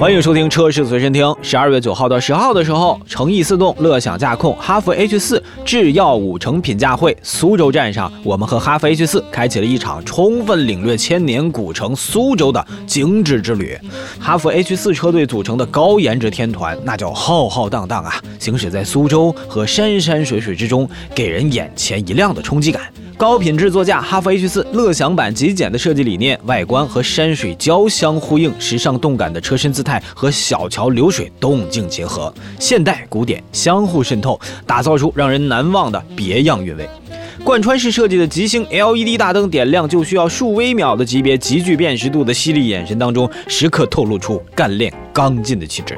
欢迎收听车市随身听。十二月九号到十号的时候，诚意四动、乐享驾控、哈弗 H 四智耀五成品驾会苏州站上，我们和哈弗 H 四开启了一场充分领略千年古城苏州的精致之旅。哈弗 H 四车队组成的高颜值天团，那叫浩浩荡荡啊！行驶在苏州和山山水水之中，给人眼前一亮的冲击感。高品质座驾，哈弗 H 四乐享版极简的设计理念，外观和山水交相呼应，时尚动感的车身姿态和小桥流水动静结合，现代古典相互渗透，打造出让人难忘的别样韵味。贯穿式设计的极星 LED 大灯点亮就需要数微秒的级别，极具辨识度的犀利眼神当中，时刻透露出干练刚劲的气质。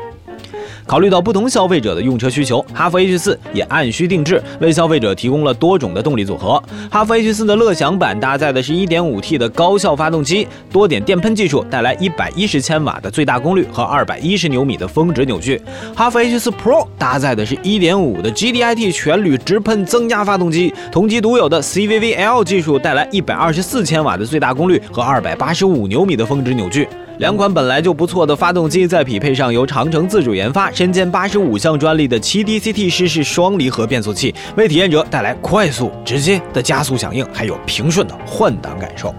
考虑到不同消费者的用车需求，哈弗 H 四也按需定制，为消费者提供了多种的动力组合。哈弗 H 四的乐享版搭载的是 1.5T 的高效发动机，多点电喷技术带来110千瓦的最大功率和210牛米的峰值扭矩。哈弗 H 四 Pro 搭载的是1.5的 GDIT 全铝直喷增压发动机，同级独有的 CVVL 技术带来124千瓦的最大功率和285牛米的峰值扭矩。两款本来就不错的发动机，再匹配上由长城自主研发、身兼八十五项专利的 7DCT 湿式双离合变速器，为体验者带来快速、直接的加速响应，还有平顺的换挡感受。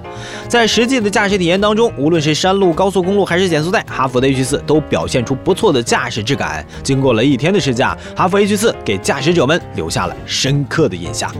在实际的驾驶体验当中，无论是山路、高速公路还是减速带，哈弗的 H 四都表现出不错的驾驶质感。经过了一天的试驾，哈弗 H 四给驾驶者们留下了深刻的印象。